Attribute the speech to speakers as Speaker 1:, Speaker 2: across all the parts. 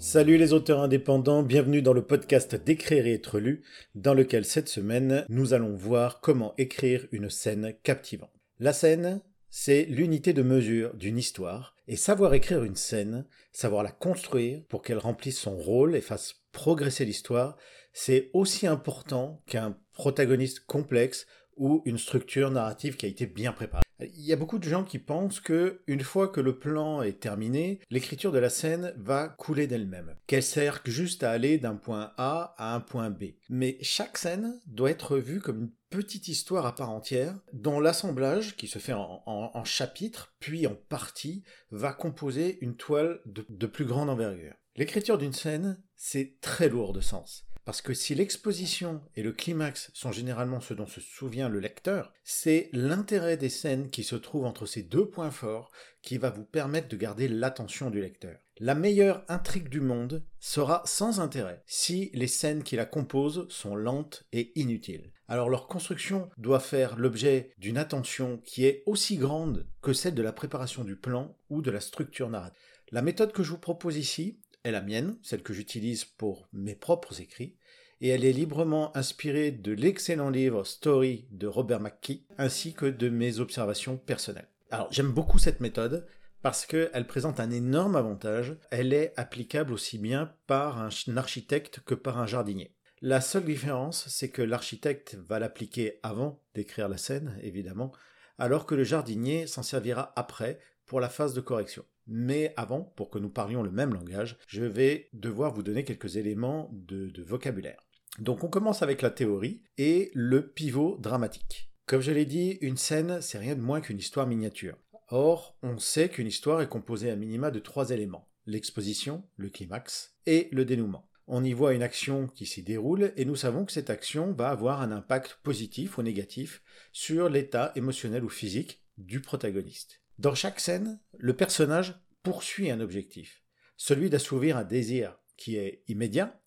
Speaker 1: Salut les auteurs indépendants, bienvenue dans le podcast d'écrire et être lu, dans lequel cette semaine nous allons voir comment écrire une scène captivante. La scène, c'est l'unité de mesure d'une histoire, et savoir écrire une scène, savoir la construire pour qu'elle remplisse son rôle et fasse progresser l'histoire, c'est aussi important qu'un protagoniste complexe ou une structure narrative qui a été bien préparée. Il y a beaucoup de gens qui pensent que une fois que le plan est terminé, l'écriture de la scène va couler d'elle-même, qu'elle sert juste à aller d'un point A à un point B. Mais chaque scène doit être vue comme une petite histoire à part entière, dont l'assemblage, qui se fait en, chapitres, puis en parties, va composer une toile de plus grande envergure. L'écriture d'une scène, c'est très lourd de sens. Parce que si l'exposition et le climax sont généralement ce dont se souvient le lecteur, c'est l'intérêt des scènes qui se trouvent entre ces deux points forts qui va vous permettre de garder l'attention du lecteur. La meilleure intrigue du monde sera sans intérêt si les scènes qui la composent sont lentes et inutiles. Alors leur construction doit faire l'objet d'une attention qui est aussi grande que celle de la préparation du plan ou de la structure narrative. La méthode que je vous propose ici est la mienne, celle que j'utilise pour mes propres écrits, et elle est librement inspirée de l'excellent livre Story de Robert McKee, ainsi que de mes observations personnelles. Alors j'aime beaucoup cette méthode parce qu'elle présente un énorme avantage, elle est applicable aussi bien par un architecte que par un jardinier. La seule différence, c'est que l'architecte va l'appliquer avant d'écrire la scène, évidemment, alors que le jardinier s'en servira après pour la phase de correction. Mais avant, pour que nous parlions le même langage, je vais devoir vous donner quelques éléments de, vocabulaire. Donc on commence avec la théorie et le pivot dramatique. Comme je l'ai dit, une scène, c'est rien de moins qu'une histoire miniature. Or, on sait qu'une histoire est composée à minima de trois éléments. L'exposition, le climax et le dénouement. On y voit une action qui s'y déroule et nous savons que cette action va avoir un impact positif ou négatif sur l'état émotionnel ou physique du protagoniste. Dans chaque scène, le personnage poursuit un objectif, celui d'assouvir un désir qui est immédiat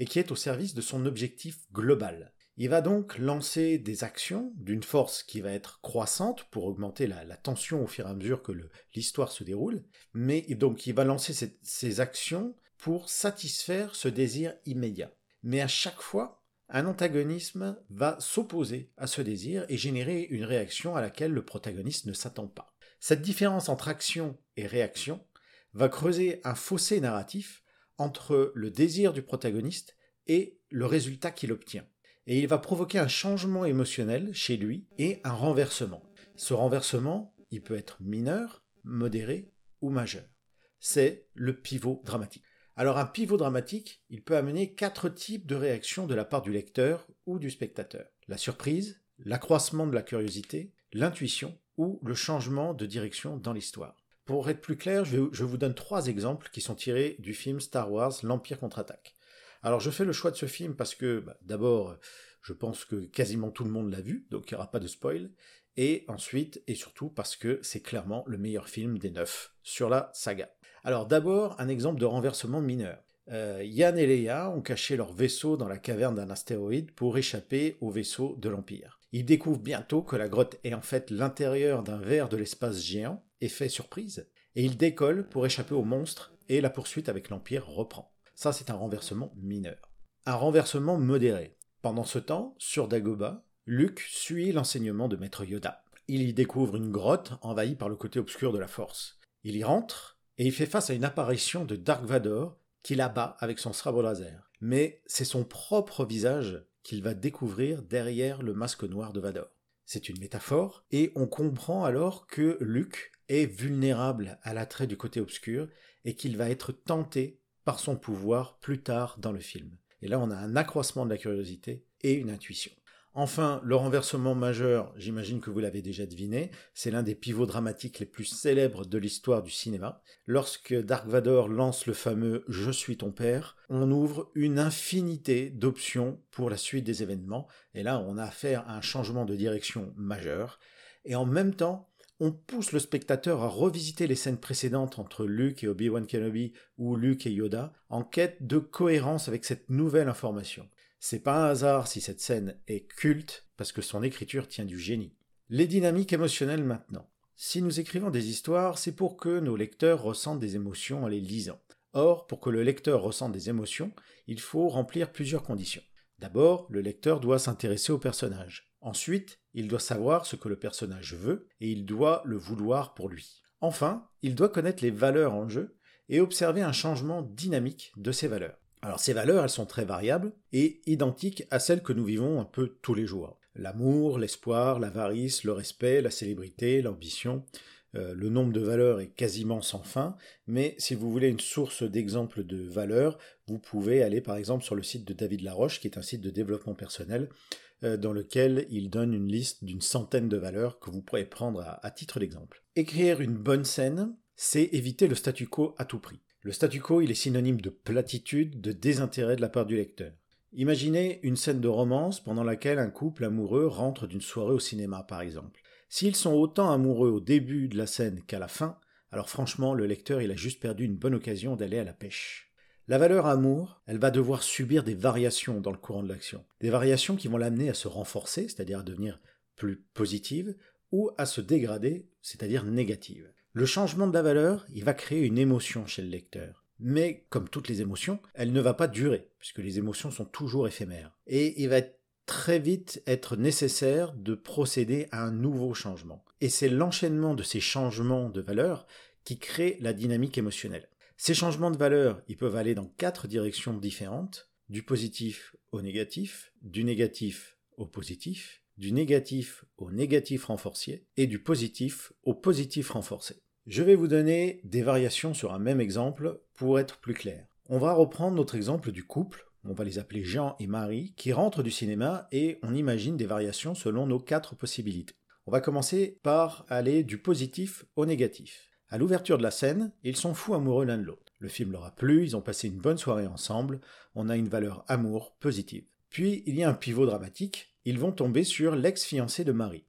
Speaker 1: et qui est au service de son objectif global. Il va donc lancer des actions d'une force qui va être croissante pour augmenter la, tension au fur et à mesure que l'histoire se déroule, mais donc il va lancer ces actions pour satisfaire ce désir immédiat. Mais à chaque fois, un antagonisme va s'opposer à ce désir et générer une réaction à laquelle le protagoniste ne s'attend pas. Cette différence entre action et réaction va creuser un fossé narratif entre le désir du protagoniste et le résultat qu'il obtient. Et il va provoquer un changement émotionnel chez lui et un renversement. Ce renversement, il peut être mineur, modéré ou majeur. C'est le pivot dramatique. Alors un pivot dramatique, il peut amener quatre types de réactions de la part du lecteur ou du spectateur. La surprise, l'accroissement de la curiosité, l'intuition ou le changement de direction dans l'histoire. Pour être plus clair, je, vous donne trois exemples qui sont tirés du film Star Wars L'Empire contre-attaque. Alors je fais le choix de ce film parce que bah, d'abord, je pense que quasiment tout le monde l'a vu, donc il n'y aura pas de spoil, et ensuite et surtout parce que c'est clairement le meilleur film des neuf sur la saga. Alors d'abord, un exemple de renversement mineur. Euh, Yann et Leia ont caché leur vaisseau dans la caverne d'un astéroïde pour échapper au vaisseau de l'Empire. Ils découvrent bientôt que la grotte est en fait l'intérieur d'un verre de l'espace géant, effet surprise, et ils décollent pour échapper au monstre et la poursuite avec l'Empire reprend. Ça, c'est un renversement mineur. Un renversement modéré. Pendant ce temps, sur Dagoba, Luke suit l'enseignement de Maître Yoda. Il y découvre une grotte envahie par le côté obscur de la Force. Il y rentre et il fait face à une apparition de Dark Vador qu'il abat avec son sabre laser. Mais c'est son propre visage qu'il va découvrir derrière le masque noir de Vador. C'est une métaphore, et on comprend alors que Luke vulnérable à l'attrait du côté obscur et qu'il va être tenté par son pouvoir plus tard dans le film. Et là, on a un accroissement de la curiosité et une intuition. Enfin, le renversement majeur, j'imagine que vous l'avez déjà deviné, c'est l'un des pivots dramatiques les plus célèbres de l'histoire du cinéma. Lorsque Dark Vador lance le fameux Je suis ton père, on ouvre une infinité d'options pour la suite des événements, et là on a affaire à un changement de direction majeur, et en même temps, on pousse le spectateur à revisiter les scènes précédentes entre Luke et Obi-Wan Kenobi ou Luke et Yoda en quête de cohérence avec cette nouvelle information. C'est pas un hasard si cette scène est culte, parce que son écriture tient du génie. Les dynamiques émotionnelles maintenant. Si nous écrivons des histoires, c'est pour que nos lecteurs ressentent des émotions en les lisant. Or, pour que le lecteur ressente des émotions, il faut remplir plusieurs conditions. D'abord, le lecteur doit s'intéresser au personnage. Ensuite, il doit savoir ce que le personnage veut et il doit le vouloir pour lui. Enfin, il doit connaître les valeurs en jeu et observer un changement dynamique de ces valeurs. Alors ces valeurs, elles sont très variables et identiques à celles que nous vivons un peu tous les jours. L'amour, l'espoir, l'avarice, le respect, la célébrité, l'ambition, euh, le nombre de valeurs est quasiment sans fin, mais si vous voulez une source d'exemples de valeurs, vous pouvez aller par exemple sur le site de David Laroche, qui est un site de développement personnel, dans lequel il donne une liste d'une centaine de valeurs que vous pourrez prendre à titre d'exemple. Écrire une bonne scène, c'est éviter le statu quo à tout prix. Le statu quo, il est synonyme de platitude, de désintérêt de la part du lecteur. Imaginez une scène de romance pendant laquelle un couple amoureux rentre d'une soirée au cinéma, par exemple. S'ils sont autant amoureux au début de la scène qu'à la fin, alors franchement, le lecteur, il a juste perdu une bonne occasion d'aller à la pêche. La valeur amour, elle va devoir subir des variations dans le courant de l'action. Des variations qui vont l'amener à se renforcer, c'est-à-dire à devenir plus positive, ou à se dégrader, c'est-à-dire négative. Le changement de la valeur, il va créer une émotion chez le lecteur. Mais comme toutes les émotions, elle ne va pas durer, puisque les émotions sont toujours éphémères. Et il va très vite être nécessaire de procéder à un nouveau changement. Et c'est l'enchaînement de ces changements de valeur qui crée la dynamique émotionnelle. Ces changements de valeur, ils peuvent aller dans quatre directions différentes, du positif au négatif, du négatif au positif, du négatif au négatif renforcé et du positif au positif renforcé. Je vais vous donner des variations sur un même exemple pour être plus clair. On va reprendre notre exemple du couple on va les appeler Jean et Marie, qui rentrent du cinéma et on imagine des variations selon nos quatre possibilités. On va commencer par aller du positif au négatif. À l'ouverture de la scène, ils sont fous amoureux l'un de l'autre. Le film leur a plu, ils ont passé une bonne soirée ensemble, on a une valeur amour positive. Puis il y a un pivot dramatique, ils vont tomber sur l'ex-fiancé de Marie.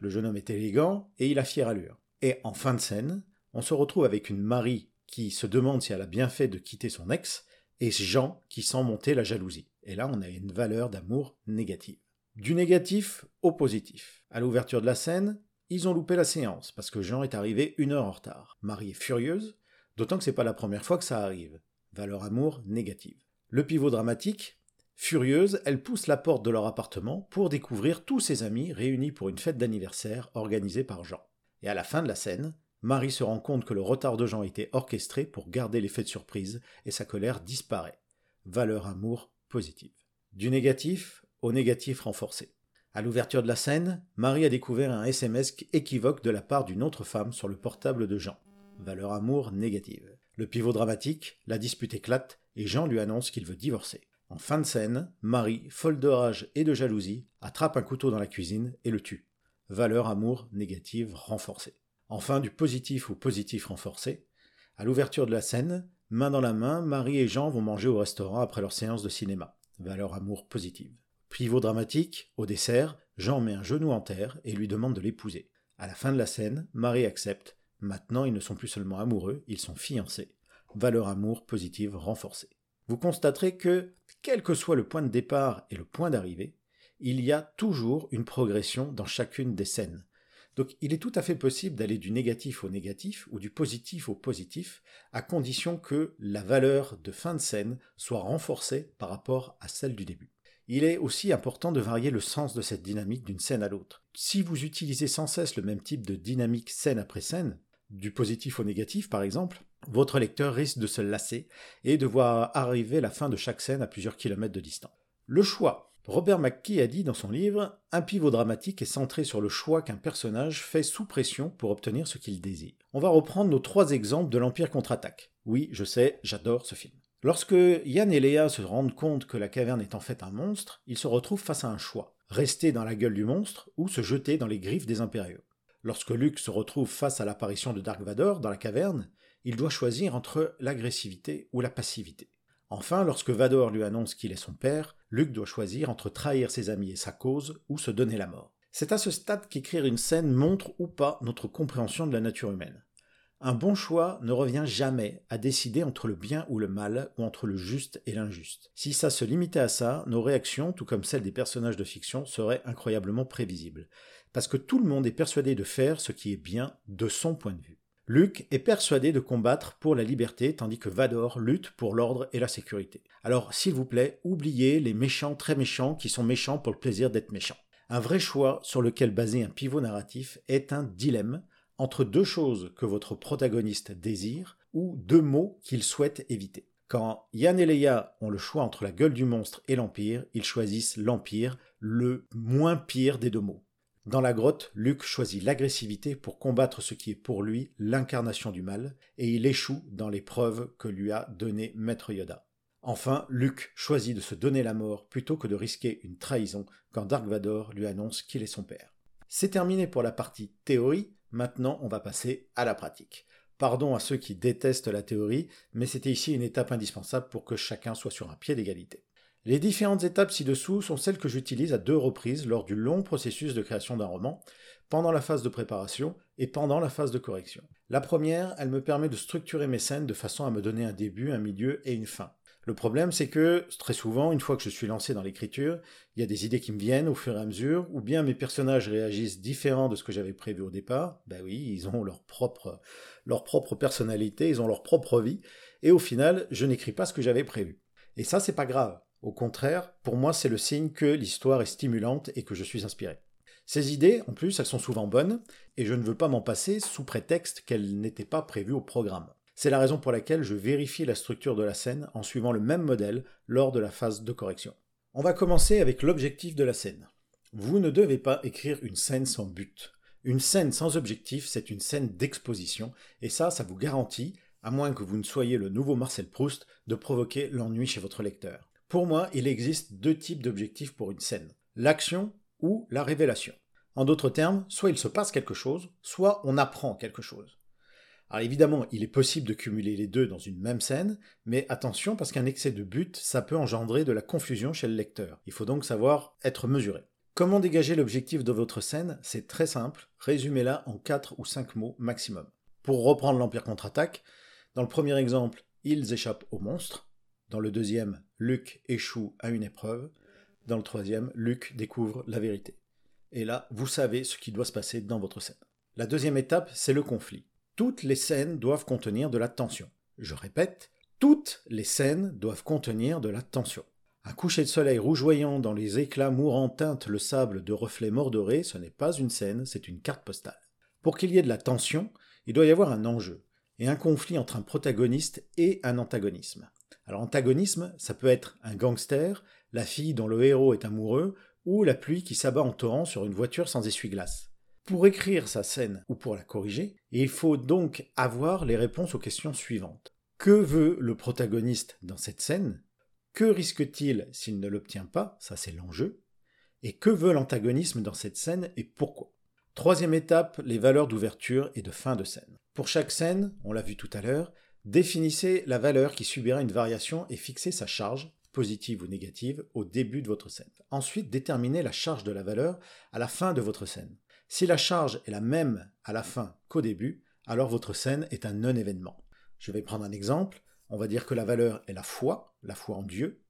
Speaker 1: Le jeune homme est élégant et il a fière allure. Et en fin de scène, on se retrouve avec une Marie qui se demande si elle a bien fait de quitter son ex, et Jean qui sent monter la jalousie. Et là, on a une valeur d'amour négative. Du négatif au positif. À l'ouverture de la scène, ils ont loupé la séance parce que Jean est arrivé une heure en retard. Marie est furieuse, d'autant que c'est pas la première fois que ça arrive. Valeur amour négative. Le pivot dramatique, furieuse, elle pousse la porte de leur appartement pour découvrir tous ses amis réunis pour une fête d'anniversaire organisée par Jean. Et à la fin de la scène, Marie se rend compte que le retard de Jean était orchestré pour garder l'effet de surprise et sa colère disparaît. Valeur amour positive. Du négatif au négatif renforcé. À l'ouverture de la scène, Marie a découvert un SMS équivoque de la part d'une autre femme sur le portable de Jean. Valeur amour négative. Le pivot dramatique, la dispute éclate et Jean lui annonce qu'il veut divorcer. En fin de scène, Marie, folle de rage et de jalousie, attrape un couteau dans la cuisine et le tue. Valeur amour négative renforcée. Enfin, du positif au positif renforcé. À l'ouverture de la scène, main dans la main, Marie et Jean vont manger au restaurant après leur séance de cinéma. Valeur amour positive. Pivot dramatique, au dessert, Jean met un genou en terre et lui demande de l'épouser. À la fin de la scène, Marie accepte. Maintenant, ils ne sont plus seulement amoureux, ils sont fiancés. Valeur amour positive renforcée. Vous constaterez que, quel que soit le point de départ et le point d'arrivée, il y a toujours une progression dans chacune des scènes. Donc il est tout à fait possible d'aller du négatif au négatif ou du positif au positif, à condition que la valeur de fin de scène soit renforcée par rapport à celle du début. Il est aussi important de varier le sens de cette dynamique d'une scène à l'autre. Si vous utilisez sans cesse le même type de dynamique scène après scène, du positif au négatif par exemple, votre lecteur risque de se lasser et de voir arriver la fin de chaque scène à plusieurs kilomètres de distance. Le choix Robert McKee a dit dans son livre Un pivot dramatique est centré sur le choix qu'un personnage fait sous pression pour obtenir ce qu'il désire. On va reprendre nos trois exemples de l'Empire contre-attaque. Oui, je sais, j'adore ce film. Lorsque Yann et Léa se rendent compte que la caverne est en fait un monstre, ils se retrouvent face à un choix rester dans la gueule du monstre ou se jeter dans les griffes des impériaux. Lorsque Luke se retrouve face à l'apparition de Dark Vador dans la caverne, il doit choisir entre l'agressivité ou la passivité. Enfin, lorsque Vador lui annonce qu'il est son père, Luke doit choisir entre trahir ses amis et sa cause ou se donner la mort. C'est à ce stade qu'écrire une scène montre ou pas notre compréhension de la nature humaine. Un bon choix ne revient jamais à décider entre le bien ou le mal, ou entre le juste et l'injuste. Si ça se limitait à ça, nos réactions, tout comme celles des personnages de fiction, seraient incroyablement prévisibles. Parce que tout le monde est persuadé de faire ce qui est bien de son point de vue. Luke est persuadé de combattre pour la liberté tandis que Vador lutte pour l'ordre et la sécurité. Alors s'il vous plaît, oubliez les méchants très méchants qui sont méchants pour le plaisir d'être méchants. Un vrai choix sur lequel baser un pivot narratif est un dilemme entre deux choses que votre protagoniste désire ou deux mots qu'il souhaite éviter. Quand Yann et Leia ont le choix entre la gueule du monstre et l'Empire, ils choisissent l'Empire, le moins pire des deux mots. Dans la grotte, Luke choisit l'agressivité pour combattre ce qui est pour lui l'incarnation du mal, et il échoue dans l'épreuve que lui a donnée Maître Yoda. Enfin, Luke choisit de se donner la mort plutôt que de risquer une trahison quand Dark Vador lui annonce qu'il est son père. C'est terminé pour la partie théorie, maintenant on va passer à la pratique. Pardon à ceux qui détestent la théorie, mais c'était ici une étape indispensable pour que chacun soit sur un pied d'égalité. Les différentes étapes ci-dessous sont celles que j'utilise à deux reprises lors du long processus de création d'un roman, pendant la phase de préparation et pendant la phase de correction. La première, elle me permet de structurer mes scènes de façon à me donner un début, un milieu et une fin. Le problème, c'est que très souvent, une fois que je suis lancé dans l'écriture, il y a des idées qui me viennent au fur et à mesure, ou bien mes personnages réagissent différents de ce que j'avais prévu au départ. Ben oui, ils ont leur propre, leur propre personnalité, ils ont leur propre vie, et au final, je n'écris pas ce que j'avais prévu. Et ça, c'est pas grave. Au contraire, pour moi, c'est le signe que l'histoire est stimulante et que je suis inspiré. Ces idées, en plus, elles sont souvent bonnes, et je ne veux pas m'en passer sous prétexte qu'elles n'étaient pas prévues au programme. C'est la raison pour laquelle je vérifie la structure de la scène en suivant le même modèle lors de la phase de correction. On va commencer avec l'objectif de la scène. Vous ne devez pas écrire une scène sans but. Une scène sans objectif, c'est une scène d'exposition, et ça, ça vous garantit, à moins que vous ne soyez le nouveau Marcel Proust, de provoquer l'ennui chez votre lecteur. Pour moi, il existe deux types d'objectifs pour une scène, l'action ou la révélation. En d'autres termes, soit il se passe quelque chose, soit on apprend quelque chose. Alors évidemment, il est possible de cumuler les deux dans une même scène, mais attention parce qu'un excès de but, ça peut engendrer de la confusion chez le lecteur. Il faut donc savoir être mesuré. Comment dégager l'objectif de votre scène? C'est très simple, résumez-la en 4 ou 5 mots maximum. Pour reprendre l'Empire contre-attaque, dans le premier exemple, ils échappent au monstre. Dans le deuxième, Luke échoue à une épreuve. Dans le troisième, Luke découvre la vérité. Et là, vous savez ce qui doit se passer dans votre scène. La deuxième étape, c'est le conflit. Toutes les scènes doivent contenir de la tension. Je répète, toutes les scènes doivent contenir de la tension. Un coucher de soleil rougeoyant dans les éclats mourants teinte le sable de reflets mordorés, ce n'est pas une scène, c'est une carte postale. Pour qu'il y ait de la tension, il doit y avoir un enjeu, et un conflit entre un protagoniste et un antagonisme. Alors antagonisme, ça peut être un gangster, la fille dont le héros est amoureux, ou la pluie qui s'abat en torrent sur une voiture sans essuie-glace. Pour écrire sa scène ou pour la corriger, il faut donc avoir les réponses aux questions suivantes. Que veut le protagoniste dans cette scène? Que risque-t-il s'il ne l'obtient pas? Ça c'est l'enjeu. Et que veut l'antagonisme dans cette scène et pourquoi? Troisième étape, les valeurs d'ouverture et de fin de scène. Pour chaque scène, on l'a vu tout à l'heure, définissez la valeur qui subira une variation et fixez sa charge, positive ou négative, au début de votre scène. Ensuite, déterminez la charge de la valeur à la fin de votre scène. Si la charge est la même à la fin qu'au début, alors votre scène est un non-événement. Je vais prendre un exemple. On va dire que la valeur est la foi, la foi en Dieu.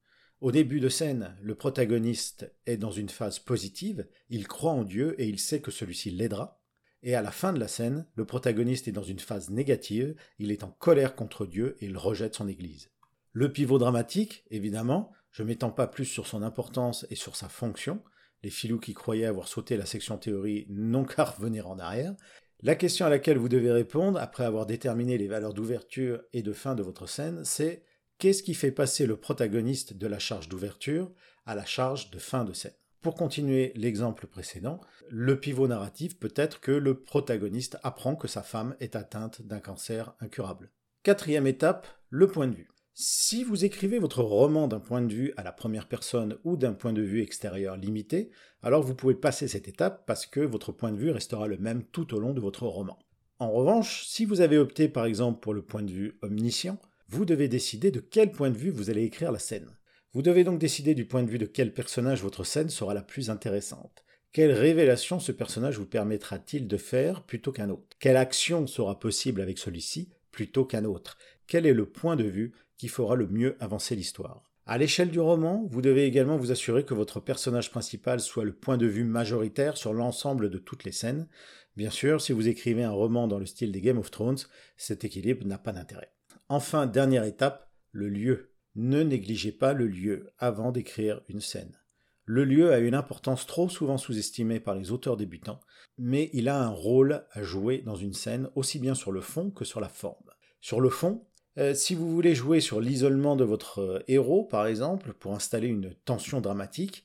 Speaker 1: Au début de scène, le protagoniste est dans une phase positive, il croit en Dieu et il sait que celui-ci l'aidera. Et à la fin de la scène, le protagoniste est dans une phase négative, il est en colère contre Dieu et il rejette son Église. Le pivot dramatique, évidemment, je m'étends pas plus sur son importance et sur sa fonction, les filous qui croyaient avoir sauté la section théorie n'ont qu'à revenir en arrière. La question à laquelle vous devez répondre, après avoir déterminé les valeurs d'ouverture et de fin de votre scène, c'est qu'est-ce qui fait passer le protagoniste de la charge d'ouverture à la charge de fin de scène? Pour continuer l'exemple précédent, le pivot narratif peut être que le protagoniste apprend que sa femme est atteinte d'un cancer incurable. Quatrième étape, le point de vue. Si vous écrivez votre roman d'un point de vue à la première personne ou d'un point de vue extérieur limité, alors vous pouvez passer cette étape parce que votre point de vue restera le même tout au long de votre roman. En revanche, si vous avez opté par exemple pour le point de vue omniscient, vous devez décider de quel point de vue vous allez écrire la scène. Vous devez donc décider du point de vue de quel personnage votre scène sera la plus intéressante. Quelle révélation ce personnage vous permettra-t-il de faire plutôt qu'un autre? Quelle action sera possible avec celui-ci plutôt qu'un autre? Quel est le point de vue fera le mieux avancer l'histoire. À l'échelle du roman, vous devez également vous assurer que votre personnage principal soit le point de vue majoritaire sur l'ensemble de toutes les scènes. Bien sûr, si vous écrivez un roman dans le style des Game of Thrones, cet équilibre n'a pas d'intérêt. Enfin, dernière étape, le lieu. Ne négligez pas le lieu avant d'écrire une scène. Le lieu a une importance trop souvent sous-estimée par les auteurs débutants, mais il a un rôle à jouer dans une scène aussi bien sur le fond que sur la forme. Sur le fond, euh, si vous voulez jouer sur l'isolement de votre euh, héros, par exemple, pour installer une tension dramatique,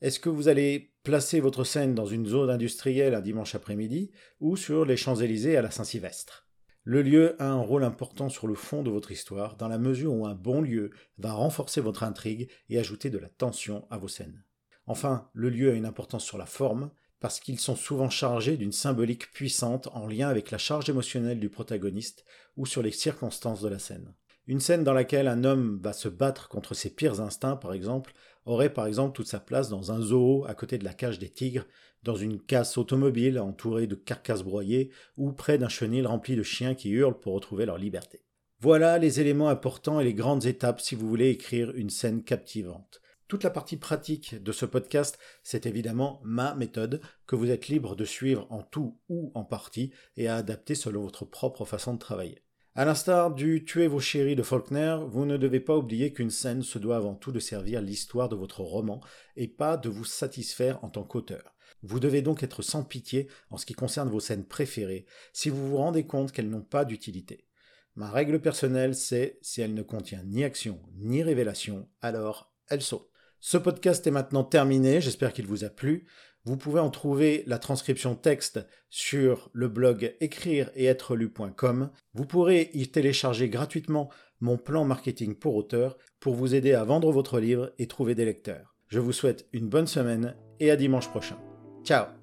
Speaker 1: est-ce que vous allez placer votre scène dans une zone industrielle un dimanche après-midi ou sur les Champs-Élysées à la Saint-Sylvestre? Le lieu a un rôle important sur le fond de votre histoire, dans la mesure où un bon lieu va renforcer votre intrigue et ajouter de la tension à vos scènes. Enfin, le lieu a une importance sur la forme, parce qu'ils sont souvent chargés d'une symbolique puissante en lien avec la charge émotionnelle du protagoniste ou sur les circonstances de la scène. Une scène dans laquelle un homme va se battre contre ses pires instincts, par exemple, aurait par exemple toute sa place dans un zoo à côté de la cage des tigres, dans une casse automobile entourée de carcasses broyées, ou près d'un chenil rempli de chiens qui hurlent pour retrouver leur liberté. Voilà les éléments importants et les grandes étapes si vous voulez écrire une scène captivante. Toute la partie pratique de ce podcast, c'est évidemment ma méthode que vous êtes libre de suivre en tout ou en partie et à adapter selon votre propre façon de travailler. À l'instar du Tuer vos chéris de Faulkner, vous ne devez pas oublier qu'une scène se doit avant tout de servir l'histoire de votre roman et pas de vous satisfaire en tant qu'auteur. Vous devez donc être sans pitié en ce qui concerne vos scènes préférées si vous vous rendez compte qu'elles n'ont pas d'utilité. Ma règle personnelle, c'est si elle ne contient ni action ni révélation, alors elle saute. Ce podcast est maintenant terminé, j'espère qu'il vous a plu. Vous pouvez en trouver la transcription texte sur le blog écrire et être lu.com. Vous pourrez y télécharger gratuitement mon plan marketing pour auteurs pour vous aider à vendre votre livre et trouver des lecteurs. Je vous souhaite une bonne semaine et à dimanche prochain. Ciao